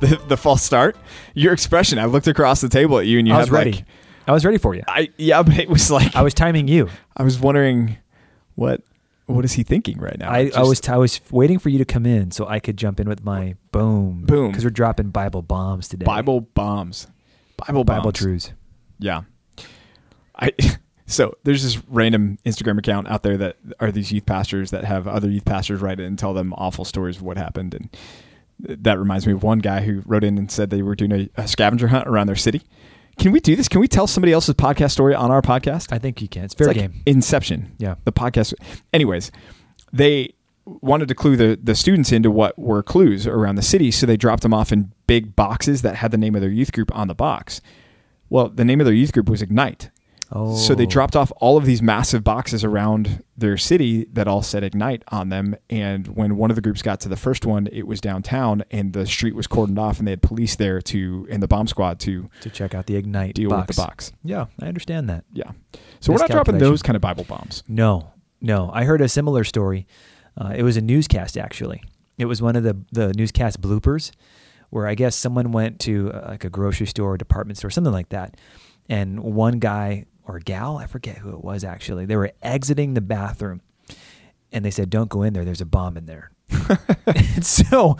The, the false start. Your expression. I looked across the table at you, and you I had was ready. like, I was ready for you. I yeah, but it was like I was timing you. I was wondering what what is he thinking right now? I, I was I was waiting for you to come in so I could jump in with my boom. Boom. Because we're dropping Bible bombs today. Bible bombs. Bible Bible bombs. truths. Yeah. I so there's this random Instagram account out there that are these youth pastors that have other youth pastors write in and tell them awful stories of what happened and that reminds me of one guy who wrote in and said they were doing a, a scavenger hunt around their city. Can we do this? Can we tell somebody else's podcast story on our podcast? I think you can. It's It's like game. Inception. Yeah. The podcast. Anyways, they wanted to clue the, the students into what were clues around the city, so they dropped them off in big boxes that had the name of their youth group on the box. Well, the name of their youth group was Ignite. Oh. So they dropped off all of these massive boxes around their city that all said Ignite on them. And when one of the groups got to the first one, it was downtown and the street was cordoned off and they had police there to, and the bomb squad to to check out the Ignite deal box. with the box. Yeah, I understand that. Yeah. So we're not dropping those kind of Bible bombs. No, no. I heard a similar story. Uh, it was a newscast, actually. It was one of the, the newscast bloopers where I guess someone went to uh, like a grocery store, or department store, something like that. And one guy or gal, I forget who it was actually, they were exiting the bathroom and they said, Don't go in there. There's a bomb in there. and so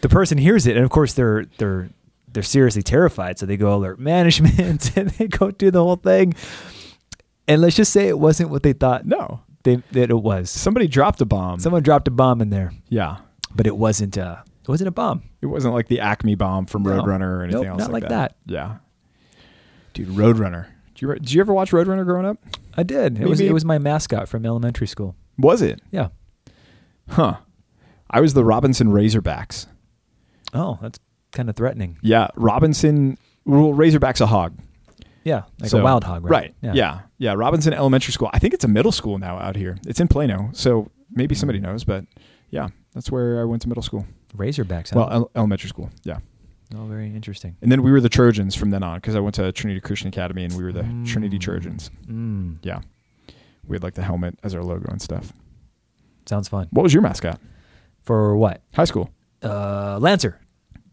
the person hears it. And of course, they're, they're, they're seriously terrified. So they go alert management and they go do the whole thing. And let's just say it wasn't what they thought No. they, that it was. Somebody dropped a bomb. Someone dropped a bomb in there, yeah. but it wasn't. Uh, it wasn't a bomb. It wasn't like the Acme bomb from No. Roadrunner or anything Nope, else not like, like that. Yeah. Dude, Roadrunner. Did you, did you ever watch Roadrunner growing up? I did. It was. It was my mascot from elementary school. Was it? Yeah. Huh. I was the Robinson Razorbacks. Oh, that's kind of threatening. Yeah, Robinson. Well, Razorback's a hog. Yeah, like So- a wild hog, right? Right. Yeah. yeah. Robinson Elementary School. I think it's a middle school now out here. It's in Plano. So maybe somebody knows, but yeah, that's where I went to middle school. Razorbacks. Well, el- elementary school. Yeah. Oh, very interesting. And then we were the Trojans from then on because I went to Trinity Christian Academy and we were the Mm. Trinity Trojans. Mm, Yeah. We had like the helmet as our logo and stuff. sounds fun. What was your mascot? For what? High school. Uh, Lancer.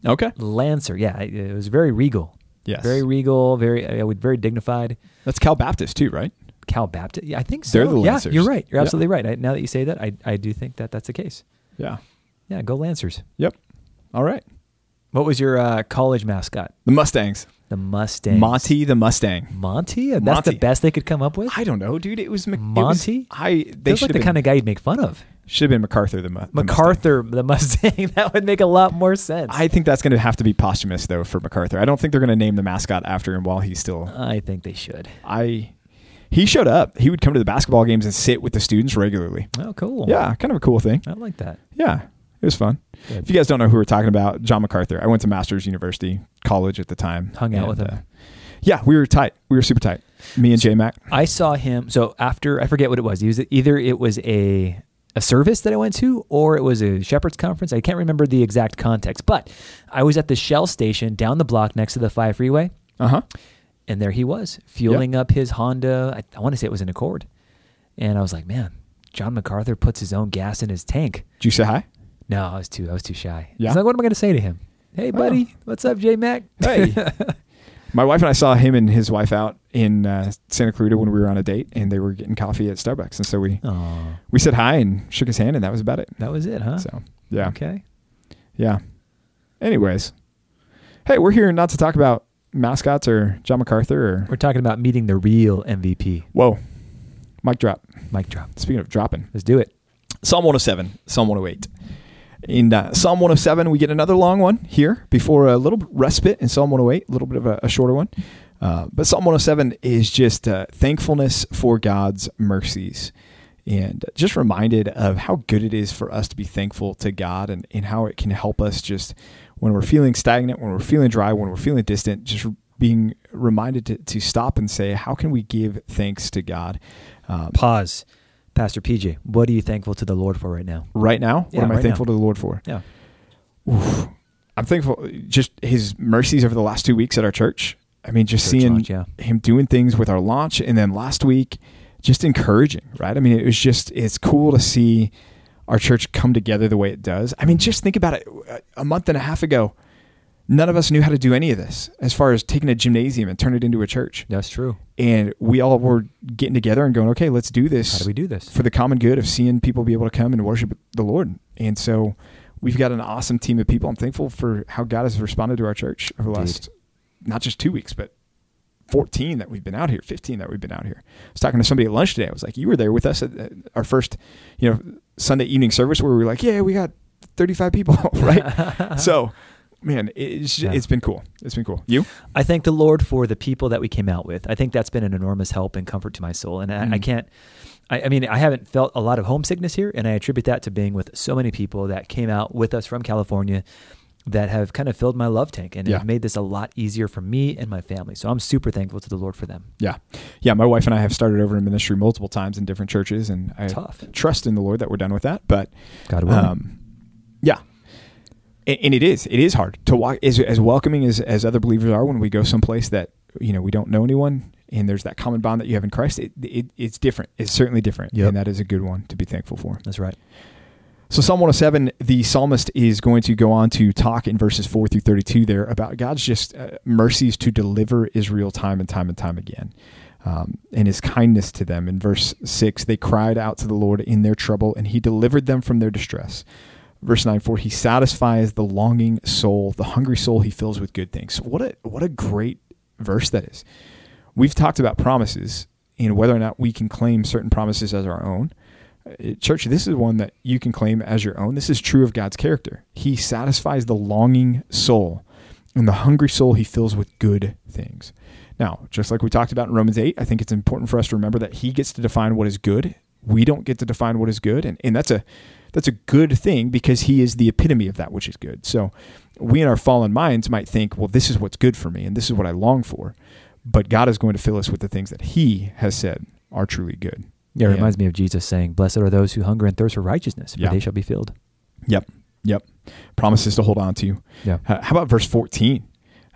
Okay. Lancer. Yeah, it, was very regal. Yes. Very regal. Very. Would very dignified. That's Cal Baptist too, right? Cal Baptist. Yeah, I think so. They're the yeah, Lancers. you're right. You're Yeah. absolutely right. I, now that you say that, I I do think that that's the case. Yeah. Yeah, go Lancers. Yep. All right. What was your uh, college mascot? The Mustangs. The Mustang. Monty the Mustang. Monty? That's Monty. the best they could come up with? I don't know, dude. It was Mc- it was- Monty? I they should like the kind of guy you'd make fun of. should have been MacArthur the, the Mustang. MacArthur, the Mustang. that would make a lot more sense. I think that's going to have to be posthumous though for MacArthur. I don't think they're going to name the mascot after him while he's still. I think they should. I. He showed up. He would come to the basketball games and sit with the students regularly. Oh, cool. Yeah, kind of a cool thing. I like that. Yeah, it was fun. Good. If you guys don't know who we're talking about, John MacArthur. I went to Masters University College at the time. Hung out And, with him. uh, yeah, we were tight. We were super tight. Me and J Mac. I saw him. So after, I forget what it was. He was either it was a a service that I went to or it was a Shepherd's conference. I can't remember the exact context, but I was at the Shell station down the block next to the Five Freeway. Uh huh. And there he was, fueling up his Honda. I, I want to say it was an Accord. And I was like, man, John MacArthur puts his own gas in his tank. Did you say hi? No, I was too I was too shy. Yeah? Like, what am I going to say to him? Hey, buddy, what's up, J Mac? Hey. My wife and I saw him and his wife out in uh, Santa Clarita when we were on a date, and they were getting coffee at Starbucks, and so we oh, we said hi and shook his hand, and that was about it. that was it, huh? So yeah, Okay. yeah. Anyways, hey, we're here not to talk about mascots or John MacArthur or We're talking about meeting the real MVP. whoa, mic drop. Mic drop. Speaking of dropping, Let's do it. Psalm 107, Psalm 108. In uh, Psalm 107, we get another long one here before a little respite in Psalm 108, a little bit of a, a shorter one. Uh, but Psalm 107 is just uh, thankfulness for God's mercies and just reminded of how good it is for us to be thankful to God and, and how it can help us just when we're feeling stagnant, when we're feeling dry, when we're feeling distant, just being reminded to, to stop and say, how can we give thanks to God? Um, Pause. Pastor PJ, what are you thankful to the Lord for right now? Right now? Yeah, what am right I thankful now. to the Lord for? Yeah. Oof. I'm thankful just his mercies over the last two weeks at our church. I mean, just Church seeing launch, yeah. him doing things with our launch, and then last week, just encouraging, right? I mean, it was just it's cool to see our church come together the way it does. I mean, just think about it. A month and a half ago, none of us knew how to do any of this as far as taking a gymnasium and turn it into a church. That's true. And we all were getting together and going, okay, let's do this How do we do this? for the common good of seeing people be able to come and worship the Lord. And so we've got an awesome team of people. I'm thankful for how God has responded to our church over the Indeed. last not just two weeks, but 14 that we've been out here, 15 that we've been out here. I was talking to somebody at lunch today. I was like, you were there with us at at our first, you know, Sunday evening service where we were like, yeah, we got 35 people, right? so, man, it's, Yeah. it's been cool. It's been cool. You? I thank the Lord for the people that we came out with. I think that's been an enormous help and comfort to my soul. And I, I Mm. can't, I, I mean, I haven't felt a lot of homesickness here, and I attribute that to being with so many people that came out with us from California that have kind of filled my love tank and Yeah. have made this a lot easier for me and my family. So I'm super thankful to the Lord for them. Yeah. Yeah. My wife and I have started over in ministry multiple times in different churches, and I Tough. trust in the Lord that we're done with that. But God willing. um, yeah. And, and it is, it is hard to walk as, as welcoming as, as other believers are when we go someplace that, you know, we don't know anyone and there's that common bond that you have in Christ. It, it, it's different. It's certainly different. Yep. And that is a good one to be thankful for. that's right. So Psalm 107, the psalmist is going to go on to talk in verses 4 through 32 there about God's just uh, mercies to deliver Israel time and time and time again. Um, and his kindness to them. In verse 6, they cried out to the Lord in their trouble, and he delivered them from their distress. Verse 9, for he satisfies the longing soul, the hungry soul he fills with good things. What a, what a great verse that is. We've talked about promises and whether or not we can claim certain promises as our own. Uh, Church, this is one that you can claim as your own. This is true of God's character. He satisfies the longing soul, and the hungry soul he fills with good things. Now, just like we talked about in Romans 8, I think it's important for us to remember that he gets to define what is good. We don't get to define what is good, and, and that's a that's a good thing because he is the epitome of that which is good. So we in our fallen minds might think, well, this is what's good for me, and this is what I long for. But God is going to fill us with the things that he has said are truly good. Yeah, it And- reminds me of Jesus saying, Blessed are those who hunger and thirst for righteousness, for Yeah. they shall be filled. Yep. Yep. Promises to hold on to. Yeah. Uh, How about verse 14?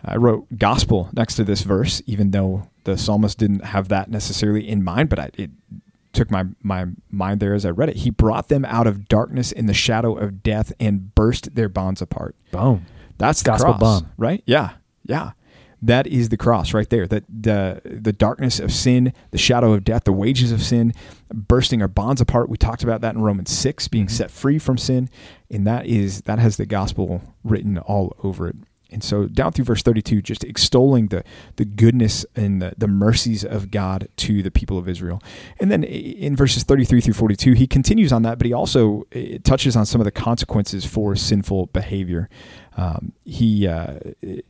I wrote gospel next to this verse, even though the psalmist didn't have that necessarily in mind, but I, it took my, my mind there as I read it. He brought them out of darkness in the shadow of death and burst their bonds apart. Boom. That's the Gospel cross, bomb. right? Yeah, yeah. That is the cross right there. That the the darkness of sin, the shadow of death, the wages of sin, bursting our bonds apart. We talked about that in Romans six, being Mhm. set free from sin, and that is that has the gospel written all over it. And so down through verse 32, just extolling the, the goodness and the, the mercies of God to the people of Israel. And then in verses 33 through 42, he continues on that, but he also touches on some of the consequences for sinful behavior. Um, he uh,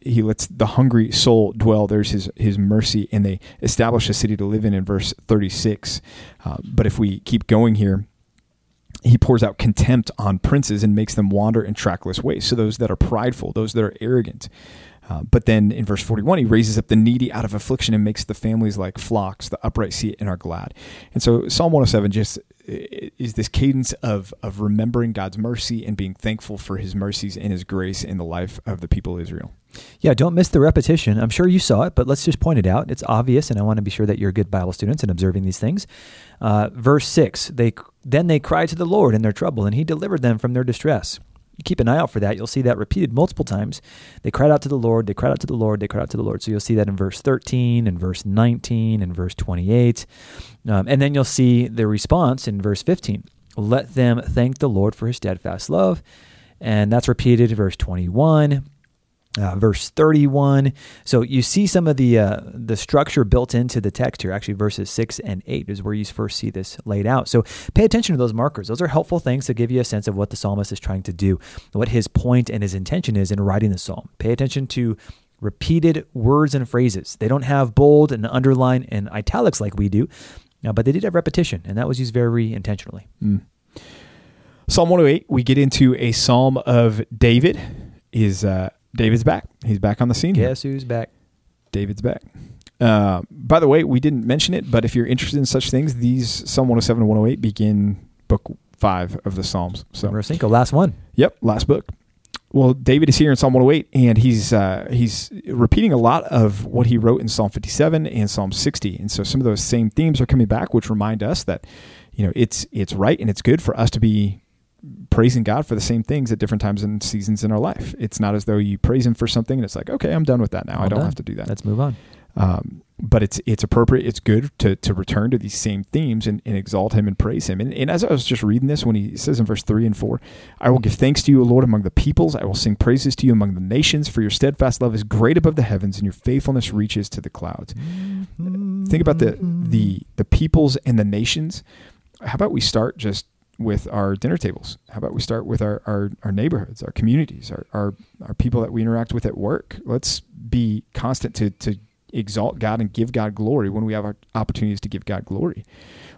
he lets the hungry soul dwell. There's his his mercy, and they establish a city to live in in verse 36. Uh, but if we keep going here, he pours out contempt on princes and makes them wander in trackless ways. So those that are prideful, those that are arrogant. Uh, but then in verse 41, he raises up the needy out of affliction and makes the families like flocks. The upright see it and are glad. And so Psalm 107 just is this cadence of, of remembering God's mercy and being thankful for his mercies and his grace in the life of the people of Israel. Yeah, don't miss the repetition. I'm sure you saw it, but let's just point it out. It's obvious, and I want to be sure that you're good Bible students and observing these things. Uh, verse six: They then they cried to the Lord in their trouble, and He delivered them from their distress. You keep an eye out for that. You'll see that repeated multiple times. They cried out to the Lord. They cried out to the Lord. They cried out to the Lord. So you'll see that in verse 13 and verse 19 and verse 28, um, and then you'll see the response in verse 15. Let them thank the Lord for His steadfast love, and that's repeated in verse 21 uh, verse 31 so you see some of the uh, the structure built into the text here actually verses 6 and 8 is where you first see this laid out. So pay attention to those markers. Those are helpful things to give you a sense of what the psalmist is trying to do what his point and his intention is in writing the psalm. Pay attention to repeated words and phrases. They don't have bold and underline and italics like we do uh, but they did have repetition and that was used very intentionally. Mm. Psalm 108, we get into a psalm of David. is uh, David's back. He's back on the scene. Guess who's back? David's back. Uh, by the way, we didn't mention it, but if you're interested in such things, these Psalm 107 and 108 begin book five of the Psalms. So, Cinco, last one. yep, last book. Well, David is here in Psalm 108, and he's uh, he's repeating a lot of what he wrote in Psalm 57 and Psalm 60, and so some of those same themes are coming back, which remind us that you know it's it's right and it's good for us to be praising God for the same things at different times and seasons in our life. It's not as though you praise Him for something and it's like, okay, I'm done with that now. I don't done. have to do that. Let's move on. Um, but it's it's appropriate. It's good to to return to these same themes and, and exalt Him and praise Him. And, and as I was just reading this, when He says in verse three and four, "I will give thanks to you, O Lord, among the peoples. I will sing praises to you among the nations. For your steadfast love is great above the heavens, and your faithfulness reaches to the clouds." Think about the the the peoples and the nations. How about we start just with our dinner tables? How about we start with our, our, our neighborhoods, our communities, our, our, our people that we interact with at work? Let's be constant to, to exalt God and give God glory when we have our opportunities to give God glory.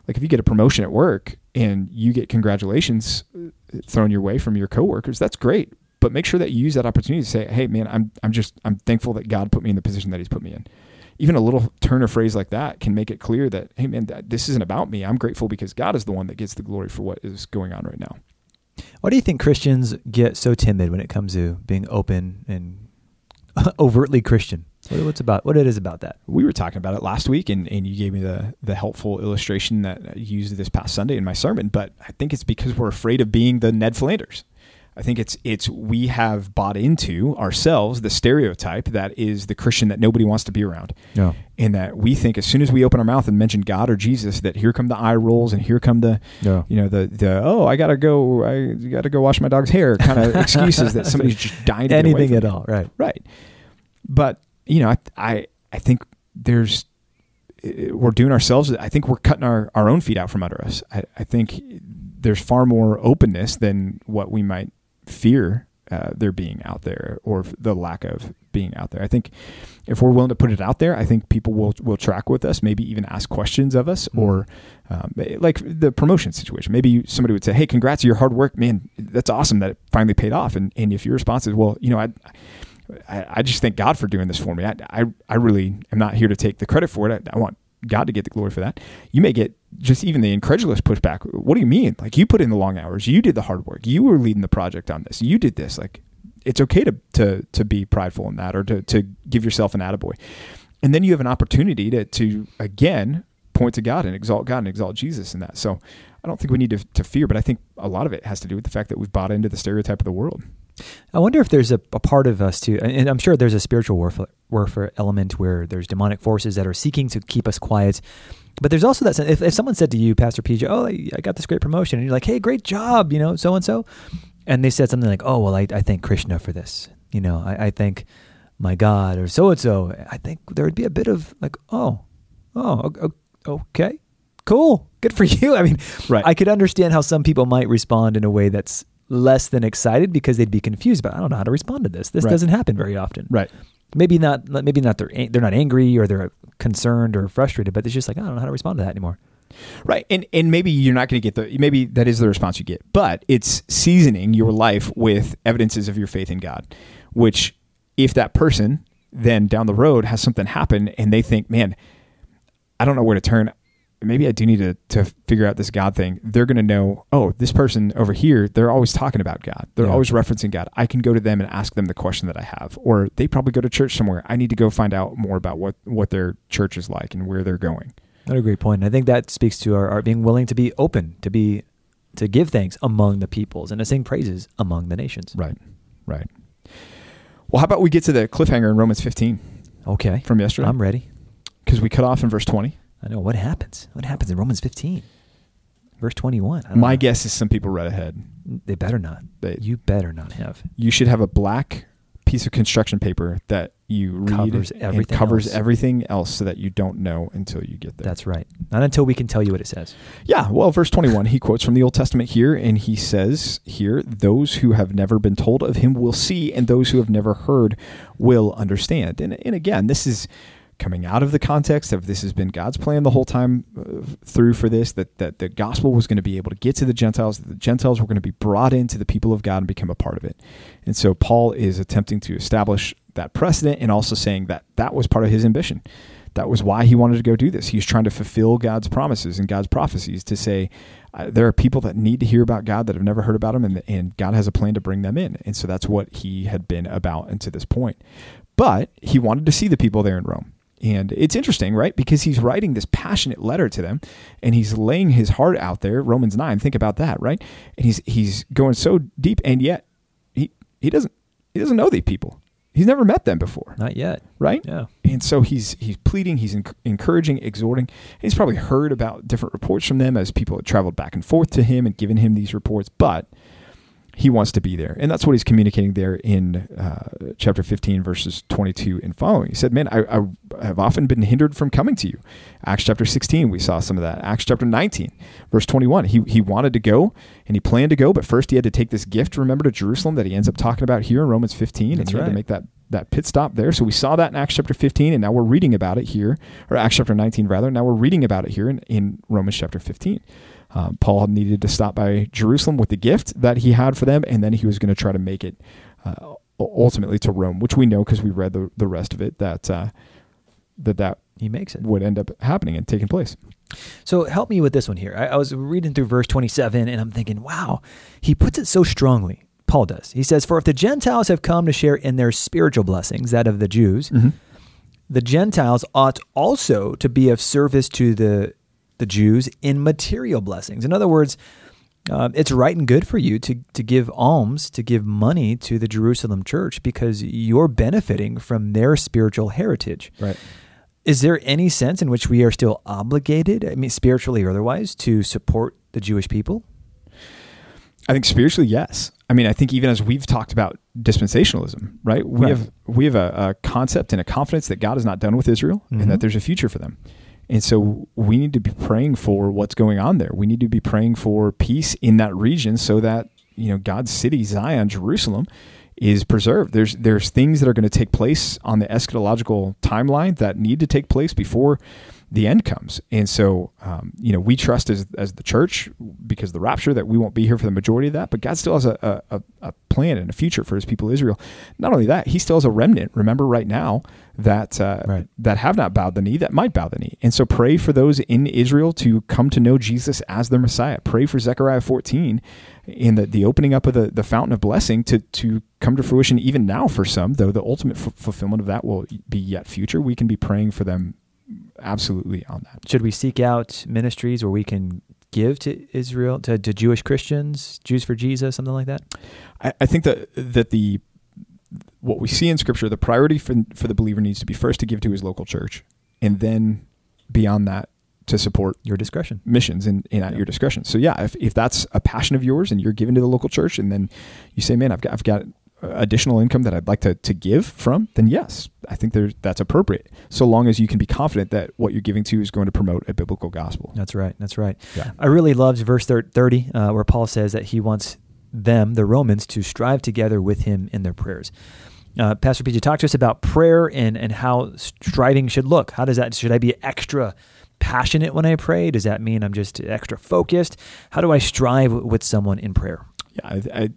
Like if you get a promotion at work and you get congratulations uh, thrown your way from your coworkers, that's great. But make sure that you use that opportunity to say, "Hey, man, I'm I'm just I'm thankful that God put me in the position that He's put me in." Even a little turn or phrase like that can make it clear that, "Hey, man, that, this isn't about me. I'm grateful because God is the one that gets the glory for what is going on right now." Why do you think Christians get so timid when it comes to being open and overtly Christian? What, what's about what it is about that? we were talking about it last week and, and you gave me the, the helpful illustration that I used this past Sunday in my sermon, but I think it's because we're afraid of being the Ned Flanders. I think it's it's we have bought into ourselves the stereotype that is the Christian that nobody wants to be around. No. And that we think as soon as we open our mouth and mention God or Jesus, that here come the eye rolls and here come the No. you know the the oh I gotta go I gotta go wash my dog's hair kind of excuses that somebody's just dying to Anything at all, right? Right. But you know, I I, I think there's we're doing ourselves. I think we're cutting our, our own feet out from under us. I, I think there's far more openness than what we might fear uh, there being out there, or the lack of being out there. I think if we're willing to put it out there, I think people will will track with us, maybe even ask questions of us, or um, like the promotion situation. Maybe somebody would say, "Hey, congrats on your hard work, man. That's awesome that it finally paid off." And and if your response is, "Well, you know, I." I, I just thank God for doing this for me. I, I, I really am not here to take the credit for it. I, I want God to get the glory for that. You may get just even the incredulous pushback. What do you mean? Like you put in the long hours, you did the hard work, you were leading the project on this, you did this. Like it's okay to to to be prideful in that or to to give yourself an attaboy. And then you have an opportunity to to again point to God and exalt God and exalt Jesus in that. So I don't think we need to, to fear, but I think a lot of it has to do with the fact that we've bought into the stereotype of the world. I wonder if there's a, a part of us too, and I'm sure there's a spiritual warfare, warfare element where there's demonic forces that are seeking to keep us quiet. But there's also that sense, if, if someone said to you, Pastor PJ, oh, I I got this great promotion, and you're like, hey, great job, you know, so and so, and they said something like, oh, well, I, I thank Krishna for this, you know, I, I thank my God or so and so, I think there would be a bit of like, oh, oh, okay, cool, good for you. I mean, Right. I could understand how some people might respond in a way that's less than excited because they'd be confused. about I don't know how to respond to this. This Right. doesn't happen very often. Right. Maybe not. Maybe not. They're they're not angry or they're concerned or frustrated, but it's just like I don't know how to respond to that anymore. Right. And and maybe you're not going to get the maybe that is the response you get. But it's seasoning your life with evidences of your faith in God, which if that person then down the road has something happen and they think, "Man, I don't know where to turn. Maybe I do need to to figure out this God thing." They're going to know, "Oh, this person over here, they're always talking about God. They're Yeah. always referencing God. I can go to them and ask them the question that I have." Or they probably go to church somewhere. I need to go find out more about what what their church is like and where they're going. What a great point. I think that speaks to our, our being willing to be open, to be to give thanks among the peoples and to sing praises among the nations. Right. Right. Well, how about we get to the cliffhanger in Romans 15 Okay. from yesterday? I'm ready. Because we cut off in verse 20. I know what happens. What happens in Romans 15, verse 21. My know. guess is some people read ahead. They better not. They- you better not have. You should have a black piece of construction paper that you read Covers everything covers else. everything else so that you don't know until you get there. That's right. Not until we can tell you what it says. Yeah, well, verse 21, he quotes from the Old Testament here, and he says here, those who have never been told of him will see, and those who have never heard will understand. And, and again, this is coming out of the context of this has been God's plan the whole time uh, through for this that that the gospel was going to be able to get to the Gentiles that the Gentiles were going to be brought into the people of God and become a part of it. And so Paul is attempting to establish that precedent and also saying that that was part of his ambition. That was why he wanted to go do this. He was trying to fulfill God's promises and God's prophecies to say uh, there are people that need to hear about God that have never heard about him and and God has a plan to bring them in. And so that's what he had been about until this point. But he wanted to see the people there in Rome. And it's interesting, right? Because he's writing this passionate letter to them and he's laying his heart out there. Romans 9, think about that, right? And he's he's going so deep and yet he he doesn't he doesn't know these people. He's never met them before. Not yet. Right? Yeah. And so he's he's pleading, he's enc- encouraging, exhorting. He's probably heard about different reports from them as people had traveled back and forth to him and given him these reports, but he wants to be there. And that's what he's communicating there in uh, chapter 15, verses 22 and following. He said, Man, I, I, have often been hindered from coming to you. Acts chapter 16, we saw some of that. Acts chapter 19, verse 21. He, he wanted to go and he planned to go, but first he had to take this gift, remember, to Jerusalem that he ends up talking about here in Romans 15. That's and he right. had to make that, that pit stop there. So we saw that in Acts chapter 15, and now we're reading about it here, or Acts chapter 19, rather. Now we're reading about it here in, in Romans chapter 15. Um, Paul needed to stop by Jerusalem with the gift that he had for them, and then he was going to try to make it uh, ultimately to Rome, which we know because we read the, the rest of it that uh, that that He makes it. would end up happening and taking place. So help me with this one here. I, I was reading through verse 27 and I'm thinking, wow, he puts it so strongly. Paul does. He says, For if the Gentiles have come to share in their spiritual blessings, that of the Jews, the Gentiles ought also to be of service to the, the Jews in material blessings. In other words, uh, it's right and good for you to, to give alms, to give money to the Jerusalem church because you're benefiting from their spiritual heritage. Right. Is there any sense in which we are still obligated, I mean, spiritually or otherwise, to support the Jewish people? I think spiritually, yes. I mean, I think even as we've talked about dispensationalism, right? We Right. have we have a, a concept and a confidence that God is not done with Israel Mhm. and that there's a future for them. And so we need to be praying for what's going on there. We need to be praying for peace in that region so that, you know, God's city, Zion, Jerusalem, is preserved. There's there's things that are going to take place on the eschatological timeline that need to take place before the end comes. And so, um, you know, we trust as, as the church because the rapture that we won't be here for the majority of that, but God still has a, a, a plan and a future for his people Israel. Not only that, he still has a remnant. Remember right now that, uh, Right. that have not bowed the knee, that might bow the knee. And so pray for those in Israel to come to know Jesus as their Messiah. Pray for Zechariah 14 in the, the opening up of the, the fountain of blessing to, to come to fruition even now for some, though the ultimate f- fulfillment of that will be yet future. We can be praying for them absolutely on that. Should we seek out ministries where we can give to Israel, to, to Jewish Christians, Jews for Jesus, something like that? I, I think that that the what we see in Scripture, the priority for for the believer needs to be first to give to his local church, and then beyond that to support Your discretion. missions and, and at Yeah. your discretion. So yeah, if, if that's a passion of yours and you're giving to the local church, and then you say, man, I've got I've got additional income that I'd like to, to give from, then yes, I think there's that's appropriate. So long as you can be confident that what you're giving to is going to promote a biblical gospel. That's right. That's right. Yeah. I really loved verse 30, uh, where Paul says that he wants them, the Romans, to strive together with him in their prayers. Uh, Pastor PJ, talk to us about prayer and, and how striving should look. How does that, should I be extra passionate when I pray? Does that mean I'm just extra focused? How do I strive with someone in prayer? Yeah, I, I,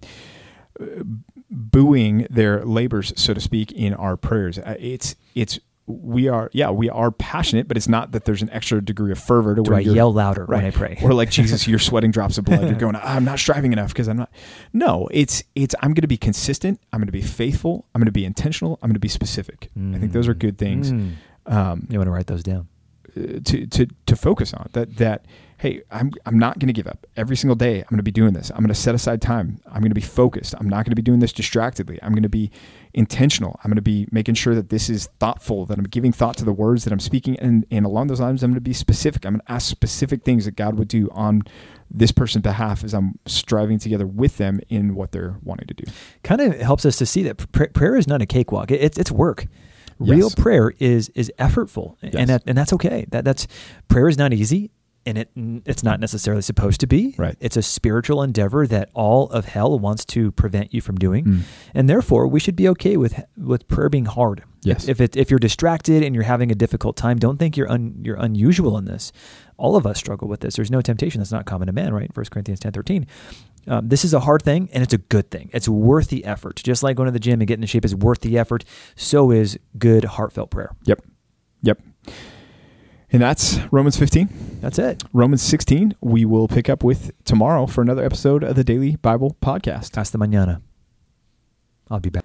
booing their labors, so to speak, in our prayers. Uh, It's it's we are yeah we are passionate, but it's not that there's an extra degree of fervor to Do where I yell louder right. when I pray? or like Jesus, you're sweating drops of blood. You're going, I'm not striving enough because I'm not. No, it's it's I'm going to be consistent. I'm going to be faithful. I'm going to be intentional. I'm going to be specific. I think those are good things Mm. um, You want to write those down. uh, to to to focus on. That that hey, I'm I'm not going to give up. Every single day, I'm going to be doing this. I'm going to set aside time. I'm going to be focused. I'm not going to be doing this distractedly. I'm going to be intentional. I'm going to be making sure that this is thoughtful. That I'm giving thought to the words that I'm speaking, and and along those lines, I'm going to be specific. I'm going to ask specific things that God would do on this person's behalf as I'm striving together with them in what they're wanting to do. kind of helps us to see that pr- prayer is not a cakewalk. It, it's it's work. Real Yes. prayer is is effortful, Yes. and that, and that's okay. That that's prayer is not easy. And it it's not necessarily supposed to be. Right. It's a spiritual endeavor that all of hell wants to prevent you from doing, Mm. and therefore we should be okay with with prayer being hard. Yes. If if, it, if you're distracted and you're having a difficult time, don't think you're un, you're unusual in this. All of us struggle with this. There's no temptation that's not common to man, right? 1 Corinthians 10, 13. Um, this is a hard thing and it's a good thing. It's worth the effort. Just like going to the gym and getting in shape is worth the effort, so is good, heartfelt prayer. Yep. Yep. And that's Romans 15. That's it. Romans 16, we will pick up with tomorrow for another episode of the Daily Bible Podcast. Hasta mañana. I'll be back.